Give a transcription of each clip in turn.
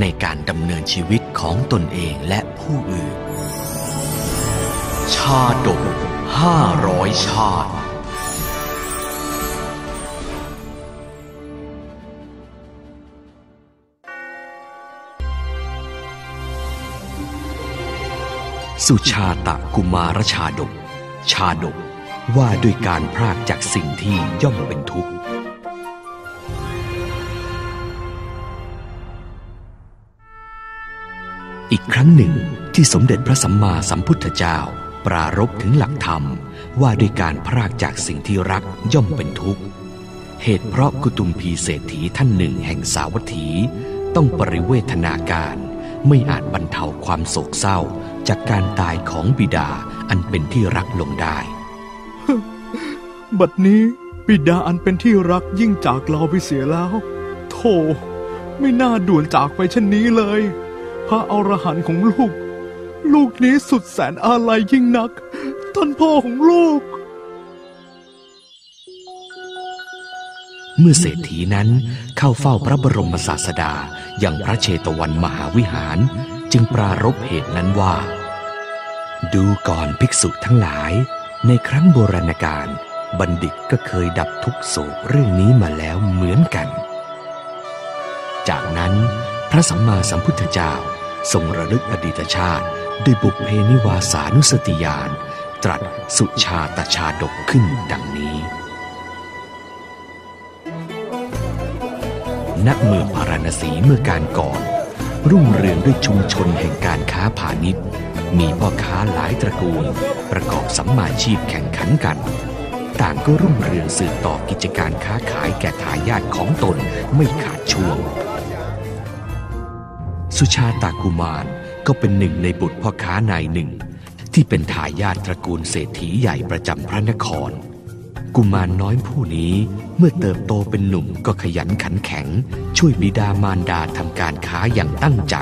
ในการดำเนินชีวิตของตนเองและผู้อื่น ชาดกห้าร้อยชาติสุชาตะกุมารชาดก ชาดกว่าด้วยการพรากจากสิ่งที่ย่อมเป็นทุกข์ อีกครั้งหนึ่งที่สมเด็จพระสัมมาสัมพุทธเจ้า ปรารบถึงหลักธรรมว่าด้วยการพรากจากสิ่งที่รักย่อมเป็นทุกข์ เหตุเพราะกุตุมพีเศรษฐีท่านหนึ่งแห่งสาวัตถี ต้องปริเวทนาการไม่อาจบรรเทาความโศกเศร้าจากการตายของบิดาอันเป็นที่รักลงได้ บัดนี้บิดาอันเป็นที่รักยิ่งจากเราไปเสียแล้ว โธ่ไม่น่าด่วนจากไปเช่นนี้เลย พระอรหันต์ของลูก ลูกนี้สุดแสนอาลัยยิ่งนัก ท่านพ่อของลูก เมื่อเศรษฐีนั้นเข้าเฝ้าพระบรมศาสดาอย่างพระเชตวันมหาวิหาร จึงปรารบเหตุนั้นว่า ดูก่อนภิกษุทั้งหลาย ในครั้งโบราณกาลบัณฑิตก็เคยดับทุกโศกเรื่องนี้มาแล้วเหมือนกัน จากนั้นพระสัมมาสัมพุทธเจ้า ทรงระลึกอดีตชาติ ด้วยบุพเพนิวาสานุสติญาณตรัสสุชาตชาดกขึ้นดังนี้ ณ เมืองพาราณสีเมื่อการก่อน รุ่งเรืองด้วยชุมชนแห่งการค้าพาณิชย์ มีพ่อค้าหลายตระกูล ประกอบสัมมาชีพแข่งขันกัน ต่างก็รุ่งเรืองสืบต่อกิจการค้าขายแก่ทายาทของตนไม่ขาดช่วง สุชาตากุมารก็เป็นหนึ่งในบุตรพ่อค้านายหนึ่ง ที่เป็นทายาทตระกูลเศรษฐีใหญ่ประจำพระนคร กุมารน้อยผู้นี้เมื่อเติบโตเป็นหนุ่มก็ขยันขันแข็ง ช่วยบิดามารดาทำการค้าอย่างตั้งใจ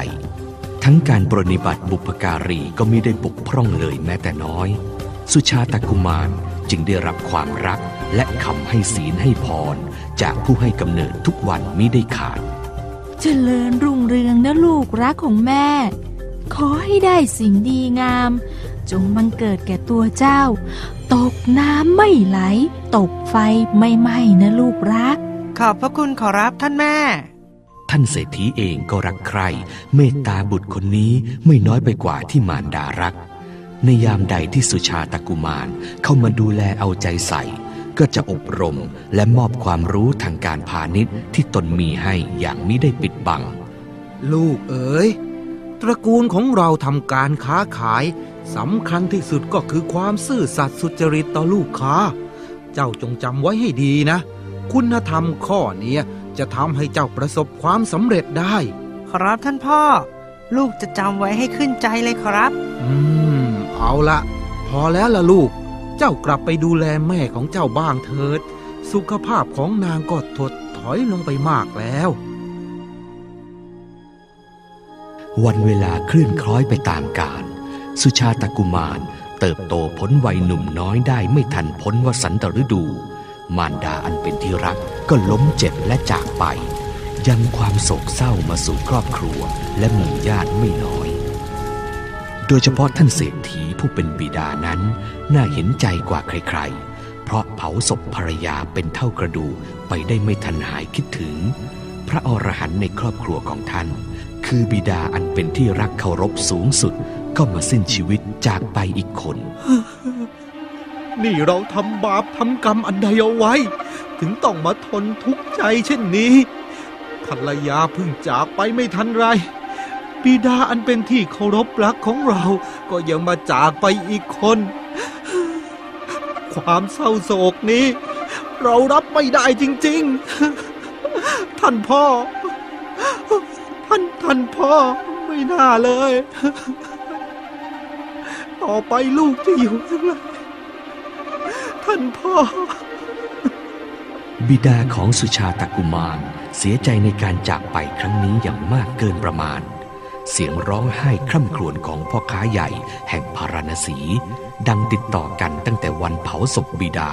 ทั้งการปรนิบัติบุพการีก็ไม่ได้บกพร่องเลยแม้แต่น้อย สุชาตากุมารจึงได้รับความรักและคำให้ศีลให้พร จากผู้ให้กำเนิดทุกวันมิได้ขาด เจริญรุ่งเรือง นะลูกรักของแม่ ขอให้ได้สิ่งดีงาม จงบังเกิดแก่ตัวเจ้า ตกน้ำไม่ไหล ตกไฟไม่ไหม้นะลูกรัก ขอบพระคุณขอรับท่านแม่ ท่านเศรษฐีเองก็รักใคร่เมตตาบุตรคนนี้ไม่น้อยไปกว่าที่มารดารัก ในยามใดที่สุชาตกุมารเข้ามาดูแลเอาใจใส่ก็จะอบรมและมอบความรู้ทางการพาณิชย์ที่ตนมีให้อย่างมิได้ปิดบัง ลูกเอ๋ยตระกูลของเราทำการค้าขายสำคัญที่สุดก็คือความซื่อสัตย์สุจริตต่อลูกค้า เจ้าจงจำไว้ให้ดีนะ คุณธรรมข้อนี้จะทำให้เจ้าประสบความสำเร็จได้ ครับท่านพ่อ ลูกจะจำไว้ให้ขึ้นใจเลยครับ อืม เอาละพอแล้วล่ะลูก เจ้ากลับไปดูแลแม่ของเจ้าบ้างเถิด สุขภาพของนางก็ถดถอยลงไปมากแล้ว วันเวลาเคลื่อนคล้อยไปตามกาลสุชาตกุมารเติบโตพ้นวัยหนุ่มน้อยได้ไม่ทันพ้นวสันตฤดู มารดาอันเป็นที่รักก็ล้มเจ็บและจากไป ยังความโศกเศร้ามาสู่ครอบครัวและหมู่ญาติไม่น้อย โดยเฉพาะท่านเศรษฐีผู้เป็นบิดานั้น น่าเห็นใจกว่าใครๆ เพราะเผาศพภรรยาเป็นเท่ากระดูไปได้ไม่ทันหายคิดถึง พระอรหันต์ในครอบครัวของท่าน คือบิดาอันเป็นที่รักเคารพสูงสุด ก็มาสิ้นชีวิตจากไปอีกคน นี่เราทำบาปทำกรรมอันใดเอาไว้ ถึงต้องมาทนทุกข์ใจเช่นนี้ภรรยาเพิ่งจากไปไม่ทันไรบิดาอันเป็นที่เคารพรักของเรา ก็ยังมาจากไปอีกคน ความเศร้าโศกนี้ เรารับไม่ได้จริง ๆ ท่านพ่อ ท่านพ่อไม่ไม่น่าเลย ต่อไปลูกจะอยู่ยังไงท่านพ่อ บิดาของสุชาตกุมารเสียใจในการจากไปครั้งนี้อย่างมากเกินประมาณ เสียงร้องไห้คร่ำครวญของพ่อค้าใหญ่แห่งพาราณสี ดังติดต่อกันตั้งแต่วันเผาศพบิดา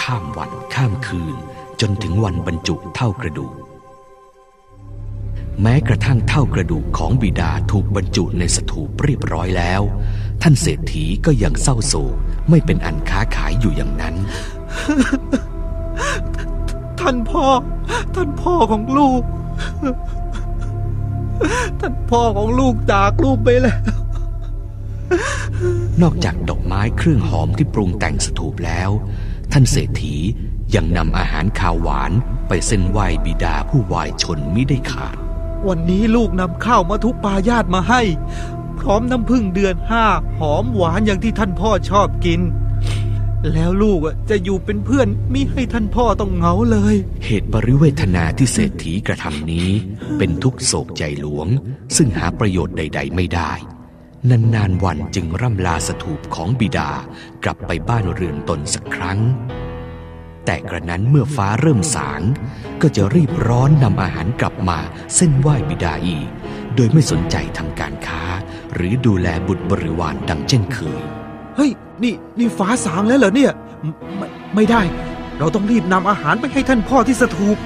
ข้ามวันข้ามคืน จนถึงวันบรรจุเท่ากระดูก แม้กระทั่งเท่ากระดูกของบิดาถูกบรรจุในสถูปเรียบร้อยแล้ว ท่านเศรษฐีก็ยังเศร้าโศกไม่เป็นอันค้าขายอยู่อย่างนั้น ท่านพ่อ ท่านพ่อของลูก ท่านพ่อของลูกจากลูกไปแล้ว นอกจากดอกไม้เครื่องหอมที่ปรุงแต่งสถูปแล้ว ท่านเศรษฐียังนำอาหารคาวหวานไปเส้นไหวบิดาผู้วายชนมิได้ขาด วันนี้ลูกนำข้าวมาทุกปายาตมาให้ พร้อมน้ำพึ่งเดือนห้าหอมหวานอย่างที่ท่านพ่อชอบกิน แล้วลูกจะอยู่เป็นเพื่อนมิให้ท่านพ่อต้องเหงาเลย เหตุปริเวทนาที่เศรษฐีกระทำนี้ เป็นทุกโศกใจหลวง ซึ่งหาประโยชน์ใด ๆ ไม่ได้ นานๆวันจึงร่ำลาสถูปของบิดากลับไปบ้านเรือนตนสักครั้ง แต่กระนั้นเมื่อฟ้าเริ่มสาง ก็จะรีบร้อนนำอาหารกลับมาเส้นไหว้บิดาอีก โดยไม่สนใจทำการค้า หรือดูแลบุตรบริวารดังเช่นเคย เฮ้ย นี่นี่ฟ้าสางแล้วเหรอเนี่ย ไมไม่ไม่ได้ เราต้องรีบนำอาหารไปให้ท่านพ่อที่สถูป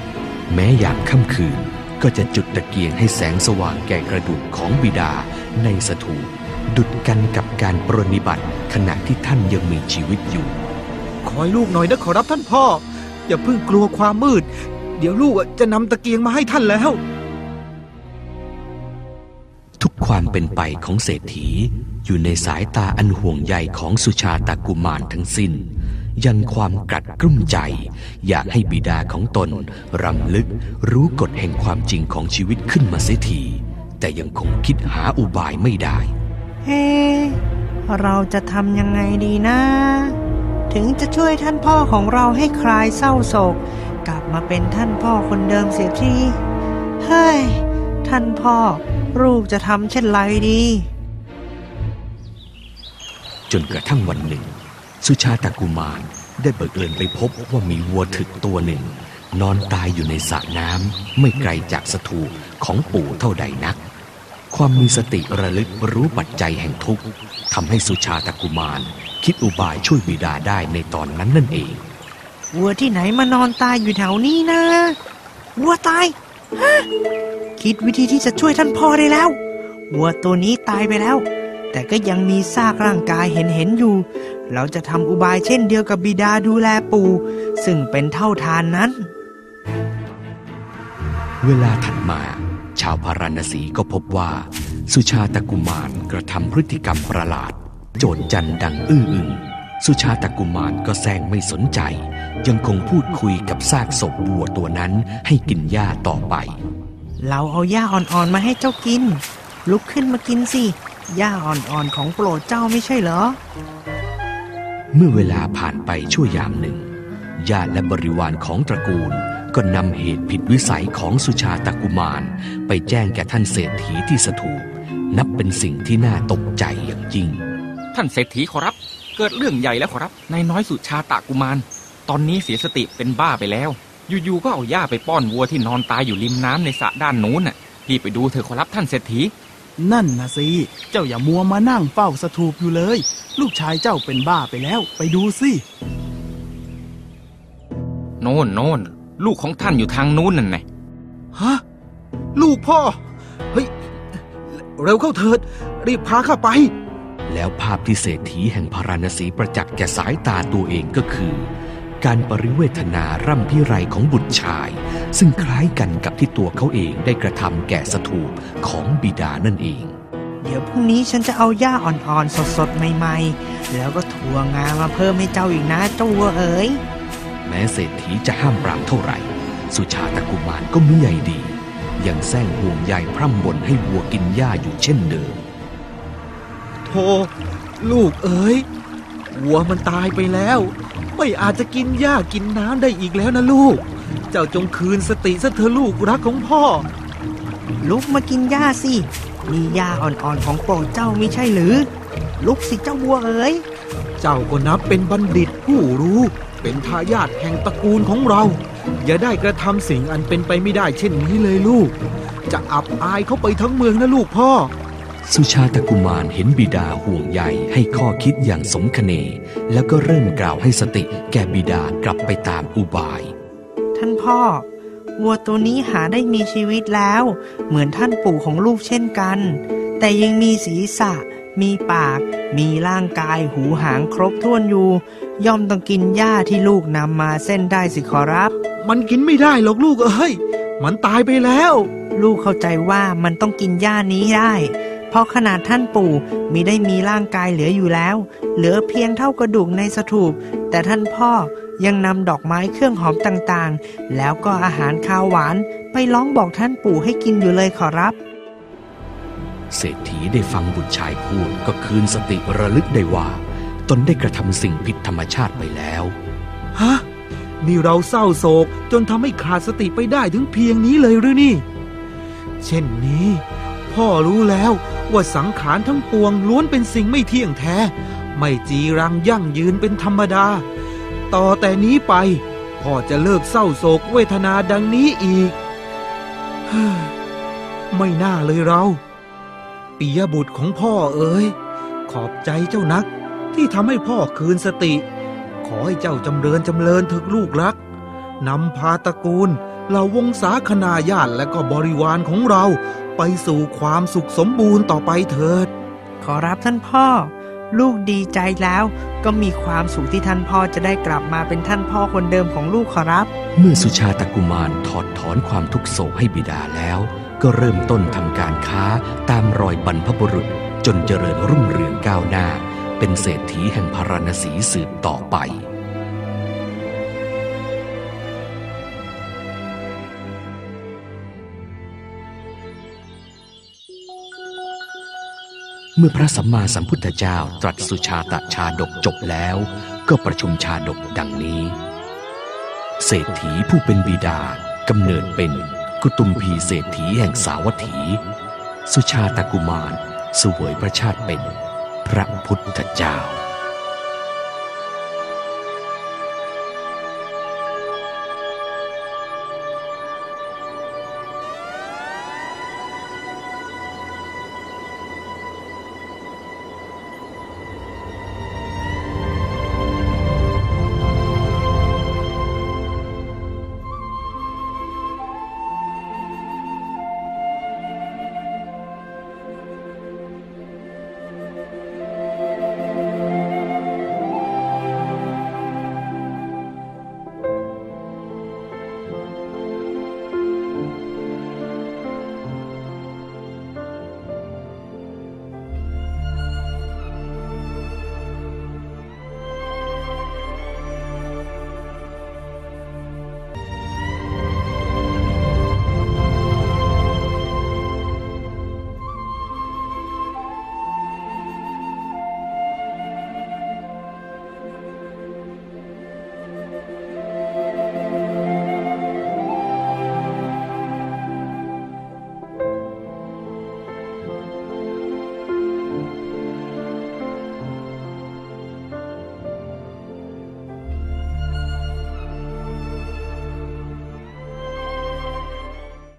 แม้ยามค่ำคืนก็จะจุดตะเกียงให้แสงสว่างแก่กระดูกของบิดาในสถูปดุดกันกับการปรนนิบัติขณะที่ท่านยังมีชีวิตอยู่ คอยลูกหน่อยนะขอรับท่านพ่อ อย่าเพิ่งกลัวความมืด เดี๋ยวลูกอะจะนำตะเกียงมาให้ท่านแล้ว ทุกความเป็นไปของเศรษฐีอยู่ในสายตาอันห่วงใยของสุชาตากุมารทั้งสิ้น ยังความกัดกลุ้มใจ อยากให้บิดาของตนรำลึกรู้กฎแห่งความจริงของชีวิตขึ้นมาเสียทีแต่ยังคงคิดหาอุบายไม่ได้ เฮ้ เราจะทำยังไงดีนะ ถึงจะช่วยท่านพ่อของเราให้คลายเศร้าโศก กลับมาเป็นท่านพ่อคนเดิมเสียทีเฮ้ยท่านพ่อลูกจะทำเช่นไรดี จนกระทั่งวันหนึ่ง สุชาตากุมารได้เบิกเอินไปพบว่ามีวัวถึกตัวหนึ่ง นอนตายอยู่ในสระน้ำไม่ไกลจากสถูปของปู่เท่าใดนัก ความมีสติระลึกรู้ปัจจัยแห่งทุกข์ทำให้สุชาตากุมาร คิดอุบายช่วยบิดาได้ในตอนนั้นนั่นเอง วัวที่ไหนมานอนตายอยู่แถวนี้นะ วัวตายฮะคิดวิธีที่จะช่วยท่านพ่อได้แล้ว วัวตัวนี้ตายไปแล้ว แต่ก็ยังมีซากร่างกายเห็นเห็นๆอยู่ เราจะทำอุบายเช่นเดียวกับบิดาดูแลปู่ ซึ่งเป็นเท่าทานนั้น เวลาถัดมา ชาวพาราณสีก็พบว่า สุชาตกุมารกระทำพฤติกรรมประหลาด โจรจันดังอื้ออึงสุชาตกุมารก็แซงไม่สนใจ ยังคงพูดคุยกับซากศพวัวตัวนั้นให้กินหญ้าต่อไป เราเอาหญ้าอ่อนๆมาให้เจ้ากิน ลุกขึ้นมากินสิหญ้าอ่อนๆของโปรดเจ้าไม่ใช่เหรอ เมื่อเวลาผ่านไปชั่วยามหนึ่งญาติและบริวารของตระกูล ก็นำเหตุผิดวิสัยของสุชาตกุมาร ไปแจ้งแก่ท่านเศรษฐีที่สถูปนับเป็นสิ่งที่น่าตกใจอย่างยิ่ง ท่านเศรษฐีขอรับ เกิดเรื่องใหญ่แล้วขอรับนายน้อยสุชาตะกุมาร ตอนนี้เสียสติเป็นบ้าไปแล้ว อยู่ๆก็เอาหญ้าไปป้อนวัวที่นอนตายอยู่ริมน้ำในสระด้านนู้นน่ะพี่ไปดูเถอะขอรับท่านเศรษฐี นั่นนะสิ เจ้าอย่ามัวมานั่งเฝ้าสถูปอยู่เลย ลูกชายเจ้าเป็นบ้าไปแล้ว ไปดูสิโน่นโน่นลูกของท่านอยู่ทางนู้นนั่นไงฮะลูกพ่อ เฮ้ย เร็วเข้าเถิด รีบพาข้าไป แล้วภาพที่เศรษฐีแห่งพาราณสีประจักษ์แก่สายตาตัวเองก็คือ การปริเวทนาร่ำพิไรของบุตรชาย ซึ่งคล้ายกันกับที่ตัวเขาเองได้กระทำแก่สถูปของบิดานั่นเอง เดี๋ยวพรุ่งนี้ฉันจะเอาหญ้าอ่อนๆ สดๆ ใหม่ๆ แล้วก็ถั่วงามาเพิ่มให้เจ้าอีกนะเจ้าวัวเอ๋ยแม้เศรษฐีจะห้ามปรามเท่าไหร่ สุชาตกุมารก็มิใยดี ยังแซงห่วงใยพร่ำบ่นให้วัวกินหญ้าอยู่เช่นเดิม โธ่ลูกเอ๋ยวัวมันตายไปแล้ว ไม่อาจจะกินหญ้ากินน้ำได้อีกแล้วนะลูก เจ้าจงคืนสติซะเถอะลูกรักของพ่อ ลุกมากินหญ้าสินี่ย่าอ่อนๆของโปรดเจ้ามิใช่หรือ ลุกสิเจ้าบัวเอ๋ยเจ้าก็นับเป็นบัณฑิตผู้รู้ เป็นทายาทแห่งตระกูลของเรา อย่าได้กระทำสิ่งอันเป็นไปไม่ได้เช่นนี้เลยลูก จะอับอายเขาไปทั้งเมืองนะลูกพ่อ สุชาตกุมารเห็นบิดาห่วงใยให้ข้อคิดอย่างสมคเน แล้วก็เริ่มกล่าวให้สติแก่บิดากลับไปตามอุบาย ท่านพ่อ วัวตัวนี้หาได้มีชีวิตแล้ว เหมือนท่านปู่ของลูกเช่นกัน แต่ยังมีศีรษะ มีปาก มีร่างกายหูหางครบถ้วนอยู่ ย่อมต้องกินหญ้าที่ลูกนำมาเส้นได้สิขอรับ มันกินไม่ได้หรอกลูกเอ้ย มันตายไปแล้ว ลูกเข้าใจว่ามันต้องกินหญ้านี้ได้เพ ราะขนาดท่านปู่มิได้มีร่างกายเหลืออยู่แล้ว เหลือเพียงเท่ากระดูกในสถูป แต่ท่านพ่อยังนำดอกไม้เครื่องหอมต่างๆ แล้วก็อาหารข้าวหวานไปร้องบอกท่านปู่ให้กินอยู่เลยขอรับ เศรษฐีได้ฟังบุตรชายพูดก็คืนสติระลึกได้ว่า ตนได้กระทำสิ่งผิดธรรมชาติไปแล้วฮะนี่เราเศร้าโศกจนทำให้ขาดสติไปได้ถึงเพียงนี้เลยหรือนี่ เช่นนี้ พ่อรู้แล้วว่าสังขารทั้งปวงล้วนเป็นสิ่งไม่เที่ยงแท้ ไม่จีรังยั่งยืนเป็นธรรมดา ต่อแต่นี้ไป พ่อจะเลิกเศร้าโศกเวทนาดังนี้อีก ไม่น่าเลยเราปิยบุตรของพ่อเอ๋ยขอบใจเจ้านักที่ทำให้พ่อคืนสติ ขอให้เจ้าจำเริญจำเริญเถึกลูกรักนำพาตระกูลเหล่าวงศาคณาญาติและก็บริวารของเรา ไปสู่ความสุขสมบูรณ์ต่อไปเถิด ขอรับท่านพ่อ ลูกดีใจแล้วก็มีความสุขที่ท่านพ่อจะได้กลับมาเป็นท่านพ่อคนเดิมของลูกขอรับ เมื่อสุชาตกุมารถอดถอนความทุกโศกให้บิดาแล้ว ก็เริ่มต้นทำการค้าตามรอยบรรพบุรุษ จนเจริญรุ่งเรืองก้าวหน้า เป็นเศรษฐีแห่งพาราณสีสืบต่อไป เมื่อพระสัมมาสัมพุทธเจ้าตรัสสุชาตชาดกจบแล้ว ก็ประชุมชาดกดังนี้ เศรษฐีผู้เป็นบิดากำเนิดเป็นกุตุมพีเศรษฐีแห่งสาวัตถี สุชาตกุมารสวยพระชาติเป็น พระพุทธเจ้า